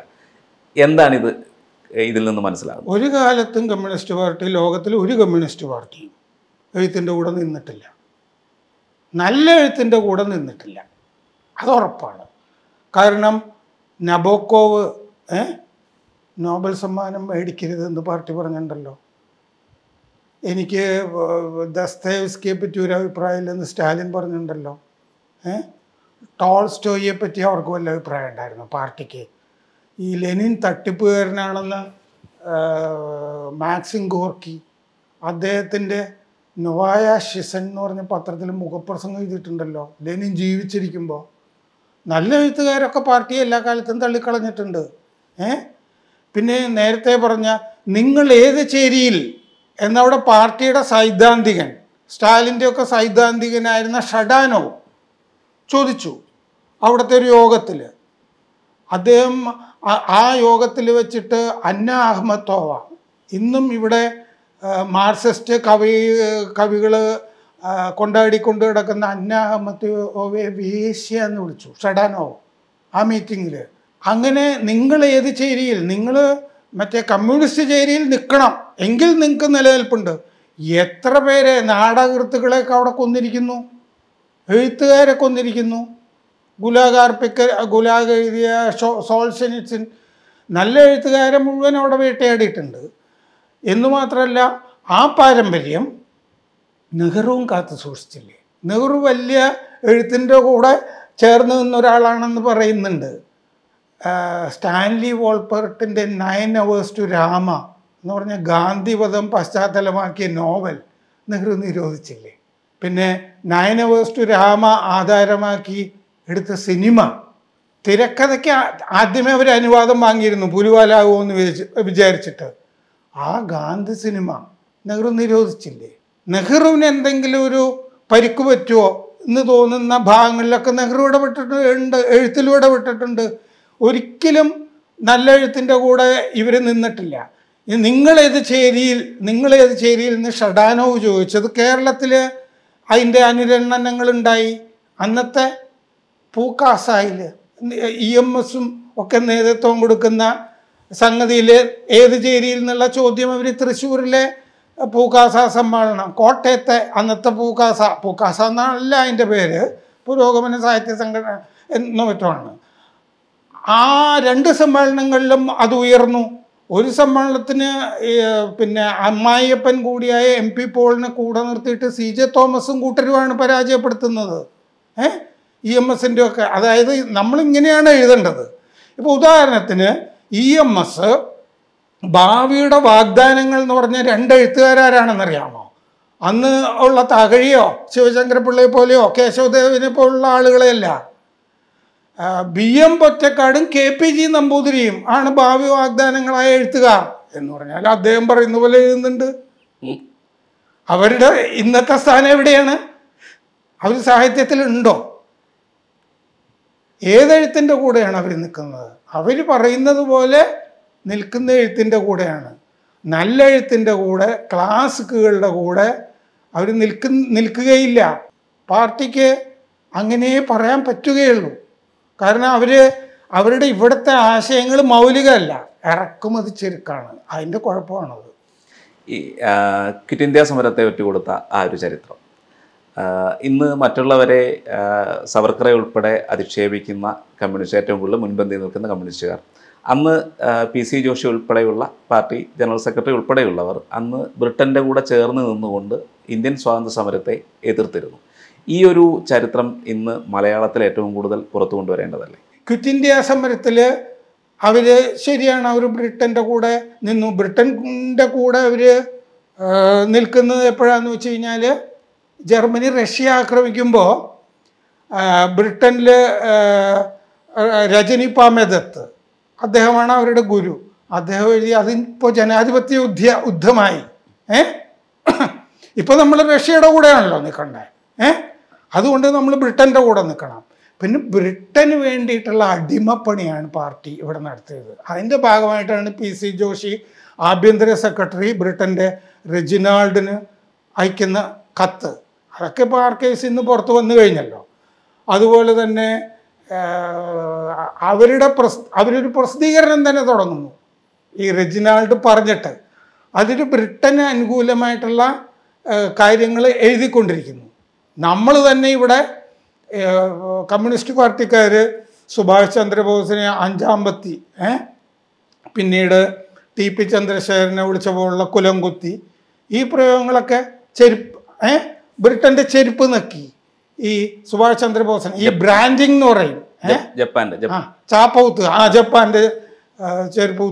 എന്താണിത് ഇതിൽ നിന്ന് മനസ്സിലാകുന്നത്? ഒരു കാലത്തും കമ്മ്യൂണിസ്റ്റ് പാർട്ടി ലോകത്തിൽ ഒരു കമ്മ്യൂണിസ്റ്റ് പാർട്ടിയും എഴുത്തിന്റെ കൂടെ നിന്നിട്ടില്ല. നല്ല എഴുത്തിന്റെ കൂടെ നിന്നിട്ടില്ല. അത് ഉറപ്പാണ് കാരണം നബോക്കോവ് നോബൽ സമ്മാനം മേടിക്കരുതെന്ന് പാർട്ടി പറഞ്ഞിട്ടുണ്ടല്ലോ. എനിക്ക് ദസ്തേവ്സ്കിയെ പറ്റി ഒരു അഭിപ്രായമില്ലെന്ന് സ്റ്റാലിൻ പറഞ്ഞിട്ടുണ്ടല്ലോ. ഏ? ടോൾസ്റ്റോയെ പറ്റി അവർക്ക് വല്ല അഭിപ്രായം ഉണ്ടായിരുന്നു പാർട്ടിക്ക്. ഈ ലെനിൻ തട്ടിപ്പുകാരനാണെന്ന് മാക്സിം ഗോർക്കി അദ്ദേഹത്തിന്റെ നൊവായ ഷിസൻ എന്ന് പറഞ്ഞ പത്രത്തിൽ മുഖപ്രസംഗം എഴുതിയിട്ടുണ്ടല്ലോ. ലെനിൻ ജീവിച്ചിരിക്കുമ്പോൾ നല്ല എഴുത്തുകാരൊക്കെ പാർട്ടിയെ എല്ലാ കാലത്തും തള്ളിക്കളഞ്ഞിട്ടുണ്ട്. ഏ? പിന്നെ നേരത്തെ പറഞ്ഞ നിങ്ങൾ ഏത് ചേരിയിൽ എന്നവിടെ പാർട്ടിയുടെ സൈദ്ധാന്തികൻ സ്റ്റാലിന്റെയൊക്കെ സൈദ്ധാന്തികനായിരുന്ന ഷഡാനോ ചോദിച്ചു അവിടുത്തെ ഒരു യോഗത്തിൽ. അദ്ദേഹം ആ- യോഗത്തിൽ വെച്ചിട്ട് അന്ന അഹമ്മത്തോവ ഇന്നും ഇവിടെ മാർക്സിസ്റ്റ് കവി കവികൾ കൊണ്ടാടിക്കൊണ്ട് കിടക്കുന്ന അന്ന അഹമ്മത്തോവയെ വേശ്യ എന്ന് വിളിച്ചു ഷഡാനോ ആ മീറ്റിങ്ങിൽ അങ്ങനെ നിങ്ങൾ ഏത് ചേരിയിൽ നിങ്ങൾ മറ്റേ കമ്മ്യൂണിസ്റ്റ് ചേരിയിൽ നിൽക്കണം എങ്കിൽ നിങ്ങൾക്ക് നിലനിൽപ്പുണ്ട്. എത്ര പേരെ നാടകൃത്തുക്കളെയൊക്കെ അവിടെ കൊന്നിരിക്കുന്നു? എഴുത്തുകാരെ കൊന്നിരിക്കുന്നു? ഗുലാഗ് അർപ്പിക്ക ഗുലാഗ് എഴുതിയ ഷോ നല്ല എഴുത്തുകാരെ മുഴുവൻ അവിടെ വേട്ടയാടിയിട്ടുണ്ട്. എന്ന് മാത്രമല്ല ആ പാരമ്പര്യം നെഹ്റുവും കാത്തു സൂക്ഷിച്ചില്ലേ? നെഹ്റു വലിയ എഴുത്തിന്റെ കൂടെ ചേർന്ന് നിന്നൊരാളാണെന്ന് പറയുന്നുണ്ട്. സ്റ്റാൻലി വോൾപ്പർട്ടിന്റെ നയൻ അവേഴ്സ് ടു രാമ എന്ന് പറഞ്ഞ ഗാന്ധിവധം പശ്ചാത്തലമാക്കിയ നോവൽ നെഹ്റു നിരോധിച്ചില്ലേ? പിന്നെ നയൻ അവേഴ്സ് ടു രാമ ആധാരമാക്കി എടുത്ത സിനിമ തിരക്കഥയ്ക്ക് ആദ്യമേ അവർ അനുവാദം വാങ്ങിയിരുന്നു പുലിവാലാകുമെന്ന് എന്ന് വിചാരിച്ചിട്ട്. ആ ഗാന്ധി സിനിമ നെഹ്റു നിരോധിച്ചില്ലേ? നെഹ്റുവിന് എന്തെങ്കിലും ഒരു പരിക്ക് പറ്റുമോ എന്ന് തോന്നുന്ന ഭാഗങ്ങളിലൊക്കെ നെഹ്റു ഇടപെട്ടിട്ടുണ്ട് എഴുത്തിലും ഇടപെട്ടിട്ടുണ്ട്. ഒരിക്കലും നല്ല എഴുത്തിന്റെ കൂടെ ഇവർ നിന്നിട്ടില്ല. നിങ്ങളേത് ചേരിയിൽ നിങ്ങളേത് ചേരിയിൽ നിന്ന് ഷഡാനോവ് ചോദിച്ചത് കേരളത്തിൽ അതിന്റെ അനുരണനങ്ങളുണ്ടായി അന്നത്തെ പൂക്കാസായിൽ ഇ എം എസും ഒക്കെ നേതൃത്വം കൊടുക്കുന്ന സംഗതിയിൽ ഏത് ചേരിയിൽ നിന്നുള്ള ചോദ്യം അവർ തൃശ്ശൂരിലെ പൂക്കാസ സമ്മേളനം കോട്ടയത്തെ അന്നത്തെ പൂക്കാസ പൂക്കാസ എന്നല്ല അതിന്റെ പേര് പുരോഗമന സാഹിത്യ സംഘടന എന്ന് മറ്റുമാണ് ആ രണ്ട് സമ്മേളനങ്ങളിലും അത് ഉയർന്നു. ഒരു സമ്മേളനത്തിന് പിന്നെ അമ്മായിയപ്പൻ കൂടിയായ എം പി പോളിനെ കൂടെ നിർത്തിയിട്ട് സി ജെ തോമസും കൂട്ടരുമാണ് പരാജയപ്പെടുത്തുന്നത്. ഏ? ഇ എം എസിന്റെ ഒക്കെ അതായത് നമ്മളിങ്ങനെയാണ് എഴുതേണ്ടത്. ഇപ്പോൾ ഉദാഹരണത്തിന് ഇ എം എസ് ഭാവിയുടെ വാഗ്ദാനങ്ങൾ എന്ന് പറഞ്ഞ രണ്ട് എഴുത്തുകാരാരാണെന്നറിയാമോ? അന്ന് ഉള്ള തകഴിയോ ശിവശങ്കരപിള്ളയെ പോലെയോ കേശവദേവിനെ പോലുള്ള ആളുകളെയല്ല. ബി എം പൊറ്റക്കാടും കെ പി ജി നമ്പൂതിരിയും ആണ് ഭാവി വാഗ്ദാനങ്ങളായ എഴുത്തുകാർ എന്ന് പറഞ്ഞാൽ അദ്ദേഹം പറയുന്ന പോലെ എഴുതുന്നുണ്ട്. അവരുടെ ഇന്നത്തെ സ്ഥാനം എവിടെയാണ്? അവർ സാഹിത്യത്തിൽ ഉണ്ടോ ഏതെഴുത്തിന്റെ കൂടെയാണ് അവർ നിൽക്കുന്നത്? അവർ പറയുന്നത് പോലെ നിൽക്കുന്ന എഴുത്തിന്റെ കൂടെയാണ്. നല്ല എഴുത്തിന്റെ കൂടെ ക്ലാസിക്കുകളുടെ കൂടെ അവർ നിൽക്കു നിൽക്കുകയില്ല. പാർട്ടിക്ക് അങ്ങനെ പറയാൻ പറ്റുകയുള്ളൂ. കാരണം അവർ അവരുടെ ഇവിടുത്തെ ആശയങ്ങൾ മൗലികമല്ല. ഇറക്കുമതി ചെരുക്കാണ്. അതിന്റെ കുഴപ്പമാണത്. ഈ ക്വിറ്റ് ഇന്ത്യ സമരത്തെ ഒറ്റുകൊടുത്ത ആ ഒരു ചരിത്രം. ഇന്ന് മറ്റുള്ളവരെ സവർക്കറെ ഉൾപ്പെടെ അധിക്ഷേപിക്കുന്ന കമ്മ്യൂണിസ്റ്റ് ഏറ്റവും കൂടുതൽ മുൻപന്തി നിൽക്കുന്ന കമ്മ്യൂണിസ്റ്റുകാർ. അന്ന് പി സി ജോഷി ഉൾപ്പെടെയുള്ള പാർട്ടി ജനറൽ സെക്രട്ടറി ഉൾപ്പെടെയുള്ളവർ അന്ന് ബ്രിട്ടന്റെ കൂടെ ചേർന്ന് നിന്നുകൊണ്ട് ഇന്ത്യൻ സ്വാതന്ത്ര്യ സമരത്തെ എതിർത്തിരുന്നു. ഈ ഒരു ചരിത്രം ഇന്ന് മലയാളത്തിൽ ഏറ്റവും കൂടുതൽ പുറത്തു കൊണ്ടുവരേണ്ടതല്ലേ? ക്വിറ്റ് ഇന്ത്യ സമരത്തിൽ അവർ ശരിയാണ് അവർ ബ്രിട്ടന്റെ കൂടെ നിന്നു. ബ്രിട്ടന്റെ കൂടെ അവർ നിൽക്കുന്നത് എപ്പോഴാണെന്ന് വെച്ച് കഴിഞ്ഞാൽ ജർമ്മനി റഷ്യ ആക്രമിക്കുമ്പോൾ ബ്രിട്ടനിൽ രജനി പാമേദത്ത് അദ്ദേഹമാണ് അവരുടെ ഗുരു. അദ്ദേഹം എഴുതി അതിപ്പോൾ ജനാധിപത്യ യുദ്ധ യുദ്ധമായി. ഏ? ഇപ്പോൾ നമ്മൾ റഷ്യയുടെ കൂടെയാണല്ലോ നിൽക്കണ്ടേ ഏ? അതുകൊണ്ട് നമ്മൾ ബ്രിട്ടന്റെ കൂടെ നിൽക്കണം പിന്നെ ബ്രിട്ടന് വേണ്ടിയിട്ടുള്ള അടിമപ്പണിയാണ് പാർട്ടി ഇവിടെ നടത്തിയത്. അതിന്റെ ഭാഗമായിട്ടാണ് പി സി ജോഷി ആഭ്യന്തര സെക്രട്ടറി ബ്രിട്ടന്റെ റെജിനാൾഡിന് അയക്കുന്ന കത്ത്. അതൊക്കെ ഇപ്പോൾ ആർ ആർക്കേസ് ഇന്ന് പുറത്ത് വന്നു കഴിഞ്ഞല്ലോ. അതുപോലെ തന്നെ അവരുടെ പ്രസ് അവരൊരു പ്രസിദ്ധീകരണം തന്നെ തുടങ്ങുന്നു. ഈ റെജിനാൾഡ് പറഞ്ഞിട്ട് അതിൽ ബ്രിട്ടന് അനുകൂലമായിട്ടുള്ള കാര്യങ്ങൾ എഴുതിക്കൊണ്ടിരിക്കുന്നു. നമ്മൾ തന്നെ ഇവിടെ കമ്മ്യൂണിസ്റ്റ് പാർട്ടിക്കാർ സുഭാഷ് ചന്ദ്രബോസിനെ അഞ്ചാം പത്തി ഏ പിന്നീട് ടി പി ചന്ദ്രശേഖരനെ വിളിച്ച പോലുള്ള കുലംകുത്തി ഈ പ്രയോഗങ്ങളൊക്കെ ചെരുപ്പ് ഏ ബ്രിട്ടന്റെ ചെരുപ്പ് നക്കി ഈ സുഭാഷ് ചന്ദ്രബോസൻ ഈ ബ്രാൻഡിങ് എന്ന് പറയും. ജപ്പാന്റെ ആ ചാപ്പകുത്ത്. ആ ജപ്പാന്റെ ചെരുപ്പ്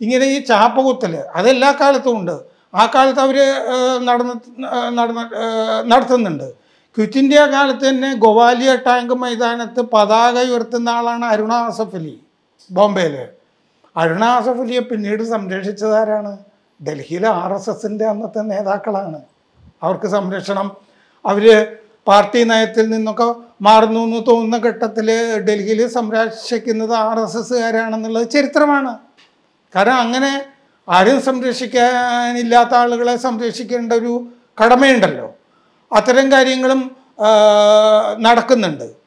ഇങ്ങനെ ഈ ചാപ്പകുത്തൽ അതെല്ലാ കാലത്തും ഉണ്ട്. ആ കാലത്ത് അവർ നടന്ന നടന്ന നടത്തുന്നുണ്ട്. ക്വിറ്റ് ഇന്ത്യ കാലത്ത് തന്നെ ഗോവാലിയ ടാങ്ക് മൈതാനത്ത് പതാക ഉയർത്തുന്ന ആളാണ് അരുണ ആസഫ് അലി ബോംബെയിൽ അരുണ ആസഫ് അലിയെ പിന്നീട് സംരക്ഷിച്ചതാരാണ് ഡൽഹിയിലെ ആർ എസ് എസിന്റെ അന്നത്തെ നേതാക്കളാണ്. അവർക്ക് സംരക്ഷണം. അവർ പാർട്ടി നയത്തിൽ നിന്നൊക്കെ മാറുന്നു എന്ന് തോന്നുന്ന ഘട്ടത്തിൽ ഡൽഹിയിൽ സംരക്ഷിക്കുന്നത് ആർ എസ് എസ്സുകാരാണെന്നുള്ളത് ചരിത്രമാണ്. കാരണം അങ്ങനെ ആരും സംരക്ഷിക്കാനില്ലാത്ത ആളുകളെ സംരക്ഷിക്കേണ്ട ഒരു കടമയുണ്ടല്ലോ. അത്തരം കാര്യങ്ങളും നടക്കുന്നുണ്ട്.